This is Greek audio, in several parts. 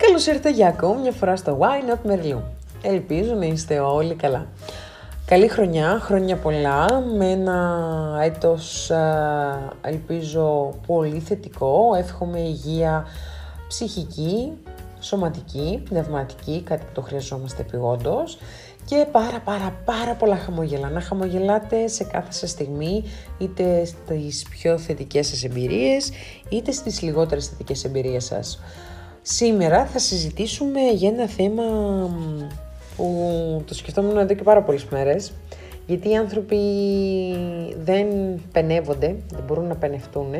Καλώς ήρθατε για ακόμη μια φορά στο Why Not Merlin. Ελπίζω να είστε όλοι καλά. Καλή χρονιά, χρόνια πολλά, με ένα έτος ελπίζω πολύ θετικό. Εύχομαι υγεία ψυχική, σωματική, πνευματική, κάτι που το χρειαζόμαστε επιγόντως και πάρα πάρα πάρα πολλά χαμογελά. Να χαμογελάτε σε κάθε σας στιγμή, είτε στις πιο θετικές σας εμπειρίες, είτε στις λιγότερες θετικές εμπειρίες σας. Σήμερα θα συζητήσουμε για ένα θέμα που το σκεφτόμουν εδώ και πάρα πολλές μέρες, γιατί οι άνθρωποι δεν πενεύονται, δεν μπορούν να πενευτούν,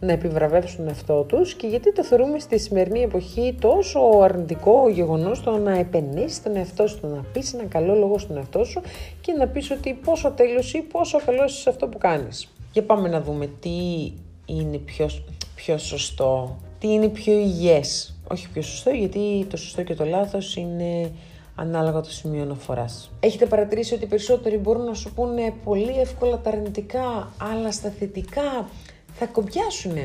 να επιβραβεύσουν τον εαυτό τους και γιατί το θεωρούμε στη σημερινή εποχή τόσο αρνητικό γεγονός το να επενέσεις τον εαυτό σου, το να πεις ένα καλό λόγο στον εαυτό σου και να πεις ότι πόσο τέλειος ή πόσο καλός είσαι σε αυτό που κάνεις. Για πάμε να δούμε τι είναι πιο, πιο σωστό, τι είναι πιο υγιές. Όχι πιο σωστό γιατί το σωστό και το λάθος είναι ανάλογα το σημείο αναφοράς. Έχετε παρατηρήσει ότι οι περισσότεροι μπορούν να σου πούνε πολύ εύκολα τα αρνητικά, αλλά στα θετικά θα κομπιάσουν.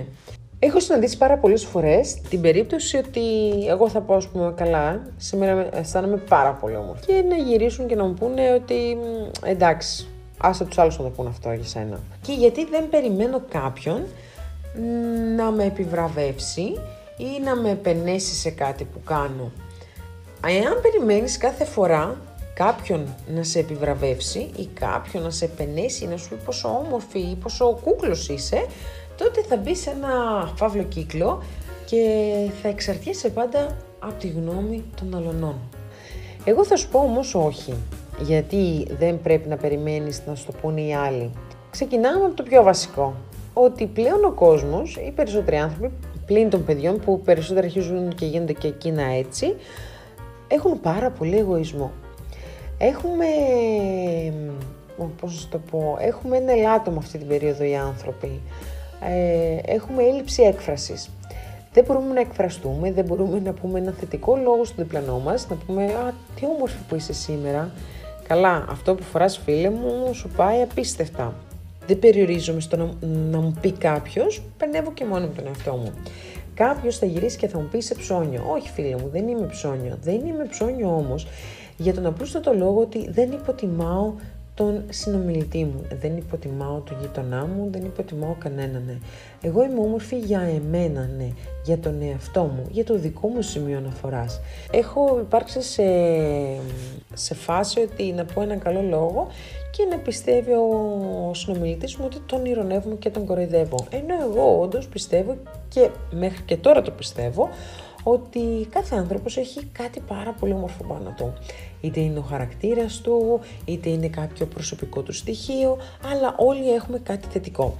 Έχω συναντήσει πάρα πολλές φορές την περίπτωση ότι εγώ θα πω, ας πούμε, καλά, σήμερα αισθάνομαι πάρα πολύ όμορφη. Και να γυρίσουν και να μου πούνε ότι εντάξει, άσε τους άλλους να το πούνε αυτό για σένα. Και γιατί δεν περιμένω κάποιον να με επιβραβεύσει ή να με επενέσει σε κάτι που κάνω. Εάν περιμένεις κάθε φορά κάποιον να σε επιβραβεύσει ή κάποιον να σε επενέσει, να σου πει πόσο όμορφη ή πόσο κούκλος είσαι, τότε θα μπει σε ένα φαύλο κύκλο και θα εξαρτιέσαι πάντα από τη γνώμη των αλλωνών. Εγώ θα σου πω όμως όχι, γιατί δεν πρέπει να περιμένεις να σου το πούνε οι άλλοι. Ξεκινάμε από το πιο βασικό, ότι πλέον ο κόσμος, οι περισσότεροι άνθρωποι, πλην των παιδιών που περισσότερο αρχίζουν και γίνονται και εκείνα έτσι, έχουν πάρα πολύ εγωισμό. Έχουμε, πώς το πω, έχουμε ένα ελάττωμα αυτή την περίοδο οι άνθρωποι. Ε, έχουμε έλλειψη έκφρασης. Δεν μπορούμε να εκφραστούμε, δεν μπορούμε να πούμε ένα θετικό λόγο στον διπλανό μας, να πούμε «Α, τι όμορφη που είσαι σήμερα». Καλά, αυτό που φοράς φίλε μου σου πάει απίστευτα. Δεν περιορίζομαι στο να, να μου πει κάποιος, περνεύω και μόνο με τον εαυτό μου. Κάποιος θα γυρίσει και θα μου πει σε ψώνιο. Όχι, φίλε μου, δεν είμαι ψώνιο. Δεν είμαι ψώνιο όμως για τον απλούστατο λόγο ότι δεν υποτιμάω τον συνομιλητή μου. Δεν υποτιμάω τον γείτονά μου, δεν υποτιμάω κανέναν. Ναι. Εγώ είμαι όμορφη για εμένα, ναι. Για τον εαυτό μου, για το δικό μου σημείο αναφοράς. Έχω υπάρξει σε, σε φάση ότι να πω έναν καλό λόγο και να πιστεύει ο συνομιλητής μου ότι τον ηρωνεύω και τον κοροϊδεύω. Ενώ εγώ όντως πιστεύω και μέχρι και τώρα το πιστεύω ότι κάθε άνθρωπος έχει κάτι πάρα πολύ όμορφο πάνω του. Είτε είναι ο χαρακτήρας του, είτε είναι κάποιο προσωπικό του στοιχείο, αλλά όλοι έχουμε κάτι θετικό.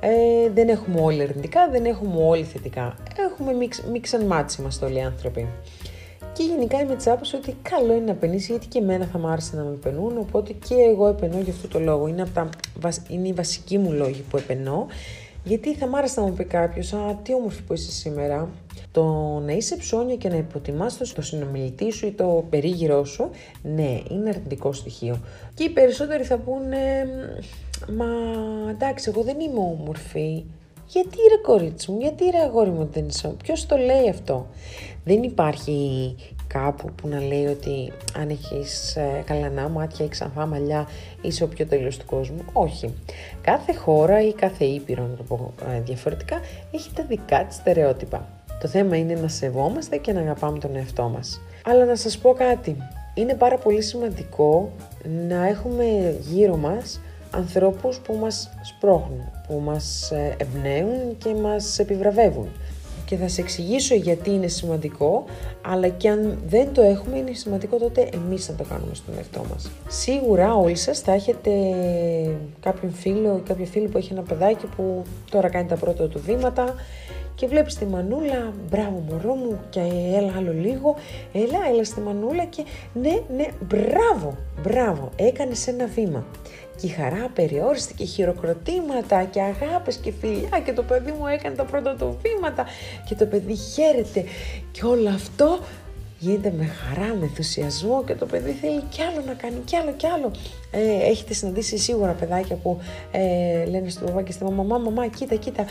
Ε, δεν έχουμε όλοι αρνητικά, δεν έχουμε όλοι θετικά. Έχουμε mix, and match είμαστε όλοι οι άνθρωποι. Και γενικά είμαι της άποψης ότι καλό είναι να πενήσει, γιατί και εμένα θα μου άρεσε να με πενούν, οπότε και εγώ επενώ για αυτό το λόγο. Είναι, από τα, είναι οι βασικοί μου λόγοι που επενώ, γιατί θα μ' άρεσε να μου πει κάποιος, Α, τι όμορφη που είσαι σήμερα. Το να είσαι ψώνιο και να υποτιμάς το συνομιλητή σου ή το περίγυρό σου, ναι, είναι αρνητικό στοιχείο. Και οι περισσότεροι θα πούνε, Μα εντάξει, εγώ δεν είμαι όμορφη. Γιατί ρε κορίτσι μου, γιατί ρε αγόρι μου δεν είσαι Ποιος το λέει αυτό; Δεν υπάρχει κάπου που να λέει ότι αν έχεις ε, καλανά μάτια ή ξανθά μαλλιά είσαι ο πιο τέλειος του κόσμου. Όχι. Κάθε χώρα ή κάθε ήπειρο, να το πω ε, διαφορετικά, έχει τα δικά της στερεότυπα. Το θέμα είναι να σεβόμαστε και να αγαπάμε τον εαυτό μας. Αλλά να σας πω κάτι. Είναι πάρα πολύ σημαντικό να έχουμε γύρω μας ανθρώπους που μας σπρώχνουν, που μας ε, εμπνέουν και μας επιβραβεύουν. Και θα σε εξηγήσω γιατί είναι σημαντικό, αλλά και αν δεν το έχουμε είναι σημαντικό τότε εμείς να το κάνουμε στον εαυτό μας. Σίγουρα όλοι σας θα έχετε κάποιον φίλο ή κάποια φίλη που έχει ένα παιδάκι που τώρα κάνει τα πρώτα του βήματα και βλέπεις τη μανούλα, μπράβο μωρό μου και έλα άλλο λίγο, έλα, έλα στη μανούλα και ναι, ναι, μπράβο, μπράβο, έκανες ένα βήμα. Και η χαρά περιόριστη και χειροκροτήματα και αγάπες και φιλιά και το παιδί μου έκανε τα πρώτα του βήματα και το παιδί χαίρεται και όλο αυτό γίνεται με χαρά, με ενθουσιασμό και το παιδί θέλει κι άλλο να κάνει, κι άλλο, κι άλλο. Ε, έχετε συναντήσει σίγουρα παιδάκια που ε, λένε στο παπά και στη μαμά, μαμά, μαμά, κοίτα, κοίτα.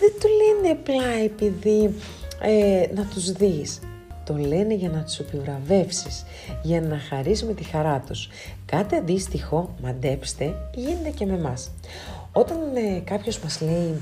Δεν το λένε απλά επειδή ε, να τους δεις. Το λένε για να τους επιβραβεύσεις, για να χαρίσει με τη χαρά τους. Κάτι αντίστοιχο, μαντέψτε, γίνεται και με μας. Όταν ε, κάποιος μας λέει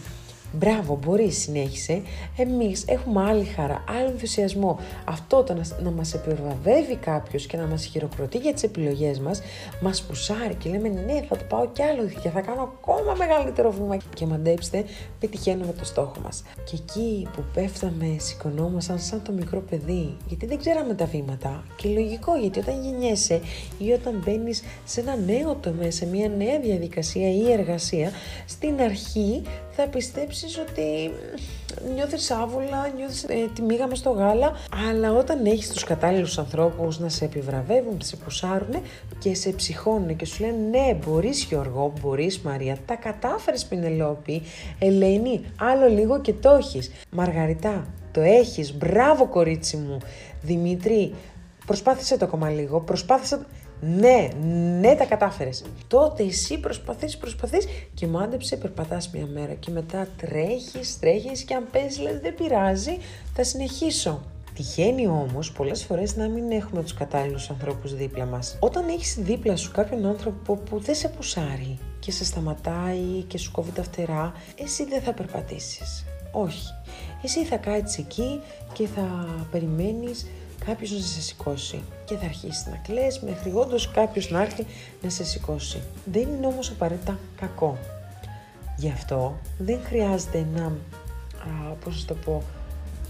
Μπράβο, μπορείς, συνέχισε. Εμείς έχουμε άλλη χαρά, άλλο ενθουσιασμό. Αυτό το να, να μας επιβραβεύει κάποιος και να μας χειροκροτεί για τις επιλογές μας, μας πουσάρει και λέμε ναι, θα το πάω κι άλλο και θα κάνω ακόμα μεγαλύτερο βήμα. Και μαντέψτε, πετυχαίνουμε το στόχο μας. Και εκεί που πέφταμε, σηκωνόμασταν σαν το μικρό παιδί, γιατί δεν ξέραμε τα βήματα. Και λογικό, γιατί όταν γεννιέσαι ή όταν μπαίνεις σε ένα νέο τομέα, σε μια νέα διαδικασία ή εργασία, στην αρχή θα πιστέψεις ότι νιώθεις άβολα, νιώθεις ε, τη μίγα στο γάλα, αλλά όταν έχεις τους κατάλληλους ανθρώπους να σε επιβραβεύουν, να σε πουσάρουν και σε ψυχώνουν και σου λένε ναι μπορείς Γιώργο, μπορείς Μαρία, τα κατάφερες Πινελόπη, Ελένη, άλλο λίγο και το έχεις. Μαργαριτά, το έχεις, μπράβο κορίτσι μου, Δημήτρη, προσπάθησε το ακόμα λίγο, προσπάθησε ναι, ναι τα κατάφερες. Τότε εσύ προσπαθείς, προσπαθείς και μάντεψε, περπατάς μια μέρα και μετά τρέχεις, τρέχεις και αν πες λες δεν πειράζει, θα συνεχίσω. Τυχαίνει όμως πολλές φορές να μην έχουμε τους κατάλληλους ανθρώπους δίπλα μας. Όταν έχεις δίπλα σου κάποιον άνθρωπο που δεν σε πουσάρει και σε σταματάει και σου κόβει τα φτερά, εσύ δεν θα περπατήσεις. Όχι. Εσύ θα κάτσεις εκεί και θα περιμένεις κάποιος να σε σηκώσει και θα αρχίσεις να κλαις μέχρι όντως κάποιος να έρθει να σε σηκώσει. Δεν είναι όμως απαραίτητα κακό. Γι' αυτό δεν χρειάζεται να, α, πώς το πω,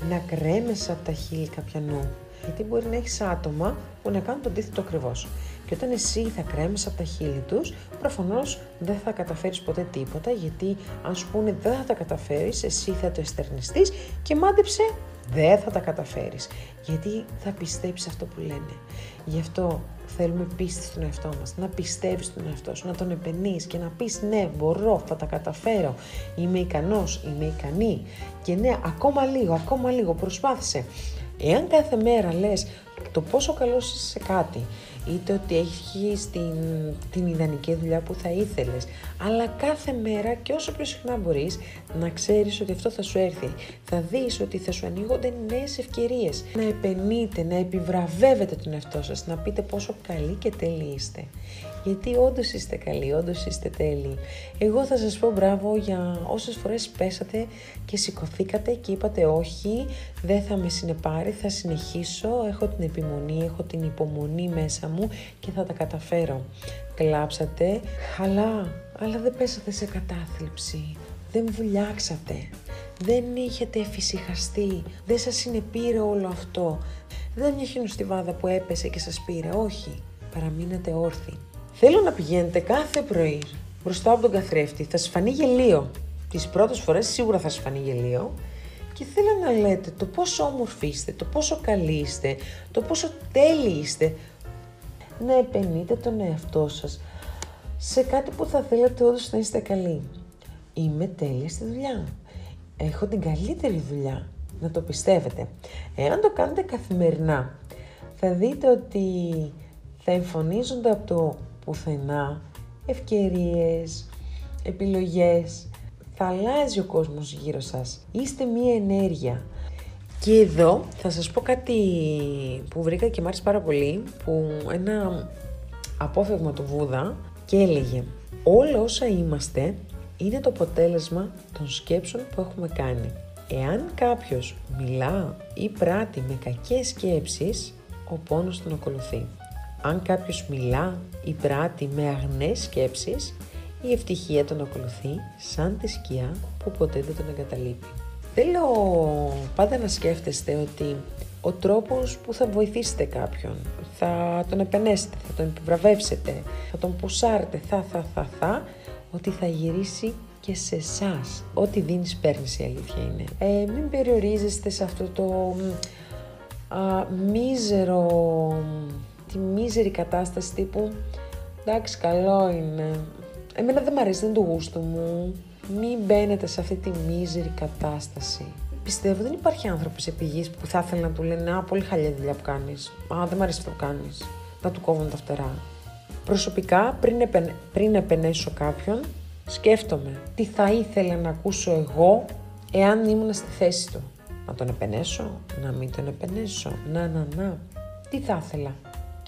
να κρέμεσαι από τα χείλη κάποιανού. Γιατί μπορεί να έχεις άτομα που να κάνουν το αντίθετο ακριβώς. Και όταν εσύ θα κρέμεσαι από τα χείλη τους, προφανώς δεν θα καταφέρεις ποτέ τίποτα, γιατί αν σου πούνε δεν θα τα καταφέρεις, εσύ θα το εστερνιστείς και μάντεψε δεν θα τα καταφέρεις. Γιατί θα πιστέψεις αυτό που λένε. Γι' αυτό θέλουμε πίστη στον εαυτό μας. Να πιστεύεις στον εαυτό σου, να τον επενείς και να πεις ναι, μπορώ, θα τα καταφέρω. Είμαι ικανός, είμαι ικανή. Και ναι, ακόμα λίγο, ακόμα λίγο, προσπάθησε. Εάν κάθε μέρα λες το πόσο καλό είσαι σε κάτι, είτε ότι έχει την, την ιδανική δουλειά που θα ήθελες, αλλά κάθε μέρα και όσο πιο συχνά μπορείς να ξέρεις ότι αυτό θα σου έρθει. Θα δεις ότι θα σου ανοίγονται νέες ευκαιρίες. Να επενείτε, να επιβραβεύετε τον εαυτό σας, να πείτε πόσο καλή και τέλειοι είστε γιατί όντως είστε καλοί, όντως είστε τέλειοι. Εγώ θα σας πω μπράβο για όσες φορές πέσατε και σηκωθήκατε και είπατε όχι, δεν θα με συνεπάρει, θα συνεχίσω, έχω την επιμονή, έχω την υπομονή μέσα μου και θα τα καταφέρω. Κλάψατε, αλλά, αλλά δεν πέσατε σε κατάθλιψη, δεν βουλιάξατε, δεν είχετε εφησυχαστεί, δεν σας συνεπήρε όλο αυτό. Δεν μια χινοστιβάδα που έπεσε και σας πήρε, όχι, παραμείνατε όρθιοι. Θέλω να πηγαίνετε κάθε πρωί μπροστά από τον καθρέφτη. Θα σας φανεί γελίο. Τις πρώτες φορές σίγουρα θα σας φανεί γελίο. Και θέλω να λέτε το πόσο όμορφοι είστε, το πόσο καλοί είστε, το πόσο τέλειοι είστε. Να επενείτε τον εαυτό σας σε κάτι που θα θέλατε όντως να είστε καλοί. Είμαι τέλεια στη δουλειά. Έχω την καλύτερη δουλειά. Να το πιστεύετε. Εάν το κάνετε καθημερινά, θα δείτε ότι θα εμφανίζονται από το πουθενά, ευκαιρίες, επιλογές. Θα αλλάζει ο κόσμος γύρω σας. Είστε μία ενέργεια. Και εδώ θα σας πω κάτι που βρήκα και μ' άρεσε πάρα πολύ, που ένα απόφευγμα του Βούδα και έλεγε «Όλα όσα είμαστε είναι το αποτέλεσμα των σκέψεων που έχουμε κάνει. Εάν κάποιος μιλά ή πράττει με κακές σκέψεις, ο πόνος τον ακολουθεί. Αν κάποιος μιλά ή πράττει με αγνές σκέψεις, η ευτυχία τον ακολουθεί σαν τη σκιά που ποτέ δεν τον εγκαταλείπει. Θέλω πάντα να σκέφτεστε ότι ο τρόπος που θα βοηθήσετε κάποιον, θα τον επενέσετε, θα τον επιβραβεύσετε, θα τον πουσάρετε, θα, θα, θα, θα, ότι θα γυρίσει και σε εσάς. Ό,τι δίνεις παίρνεις η αλήθεια είναι. Ε, μην περιορίζεστε σε αυτό το α, μίζερο τη μίζερη κατάσταση τύπου εντάξει καλό είναι, εμένα δεν μου αρέσει, δεν είναι το γούστο μου, μην μπαίνετε σε αυτή τη μίζερη κατάσταση. Πιστεύω δεν υπάρχει άνθρωπος επί που θα ήθελε να του λένε Α, πολύ χαλιά δουλειά που κάνεις. Α, δεν μου αρέσει αυτό που κάνεις. Να του κόβουν τα φτερά. Προσωπικά, πριν, επεν... πριν επενέσω κάποιον, σκέφτομαι τι θα ήθελα να ακούσω εγώ εάν ήμουν στη θέση του. να τον επενέσω, να μην τον επενέσω, να, να, να. Τι θα ήθελα.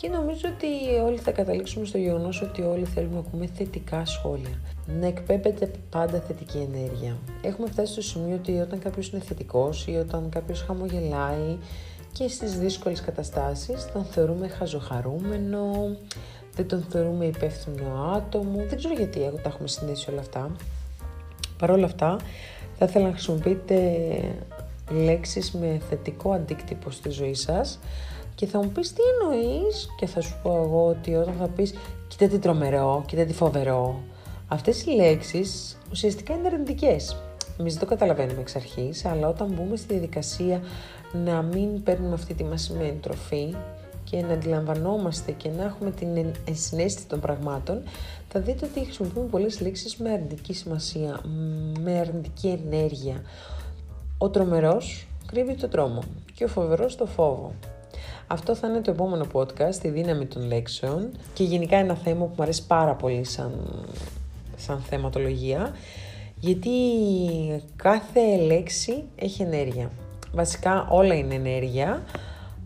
Και νομίζω ότι όλοι θα καταλήξουμε στο γεγονός ότι όλοι θέλουμε να ακούμε θετικά σχόλια. Να εκπέμπεται πάντα θετική ενέργεια. Έχουμε φτάσει στο σημείο ότι όταν κάποιος είναι θετικός ή όταν κάποιος χαμογελάει και στις δύσκολες καταστάσεις τον θεωρούμε χαζοχαρούμενο, δεν τον θεωρούμε υπεύθυνο άτομο. Δεν ξέρω γιατί τα έχουμε συνδέσει όλα αυτά. Παρ' όλα αυτά, θα ήθελα να χρησιμοποιείτε λέξεις με θετικό αντίκτυπο στη ζωή σας και θα μου πεις τι εννοείς; Και θα σου πω εγώ ότι όταν θα πεις κοίτα τι τρομερό, κοίτα τι φοβερό, αυτές οι λέξεις ουσιαστικά είναι αρνητικές. Εμείς δεν το καταλαβαίνουμε εξ αρχής, αλλά όταν μπούμε στη διαδικασία να μην παίρνουμε αυτή τη μασημένη τροφή και να αντιλαμβανόμαστε και να έχουμε την ενσυναίσθηση των πραγμάτων, θα δείτε ότι χρησιμοποιούμε πολλές λέξεις με αρνητική σημασία, με αρνητική ενέργεια. Ο τρομερός κρύβει το τρόμο και ο φοβερός το φόβο. Αυτό θα είναι το επόμενο podcast, η δύναμη των λέξεων και γενικά ένα θέμα που μου αρέσει πάρα πολύ σαν, σαν θεματολογία γιατί κάθε λέξη έχει ενέργεια. Βασικά όλα είναι ενέργεια,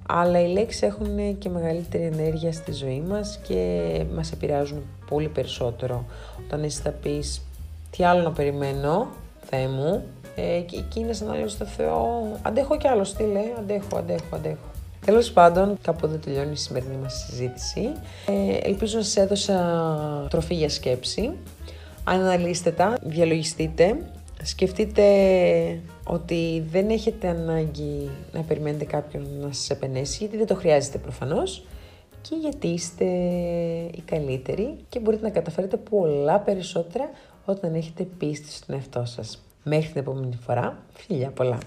αλλά οι λέξεις έχουν και μεγαλύτερη ενέργεια στη ζωή μας και μας επηρεάζουν πολύ περισσότερο. Όταν εσύ θα πεις τι άλλο να περιμένω, Θεέ μου, ε, και εκεί είναι σαν να λέω στο Θεό, αντέχω κι άλλο, τι λέει, αντέχω, αντέχω, αντέχω. Τέλος πάντων, κάπου εδώ τελειώνει η σημερινή μας συζήτηση. Ε, ελπίζω να σας έδωσα τροφή για σκέψη. Αναλύστε τα, διαλογιστείτε, σκεφτείτε ότι δεν έχετε ανάγκη να περιμένετε κάποιον να σας επενέσει, γιατί δεν το χρειάζεται προφανώς και γιατί είστε οι καλύτεροι και μπορείτε να καταφέρετε πολλά περισσότερα όταν έχετε πίστη στον εαυτό σας. Μέχρι την επόμενη φορά, φιλιά πολλά!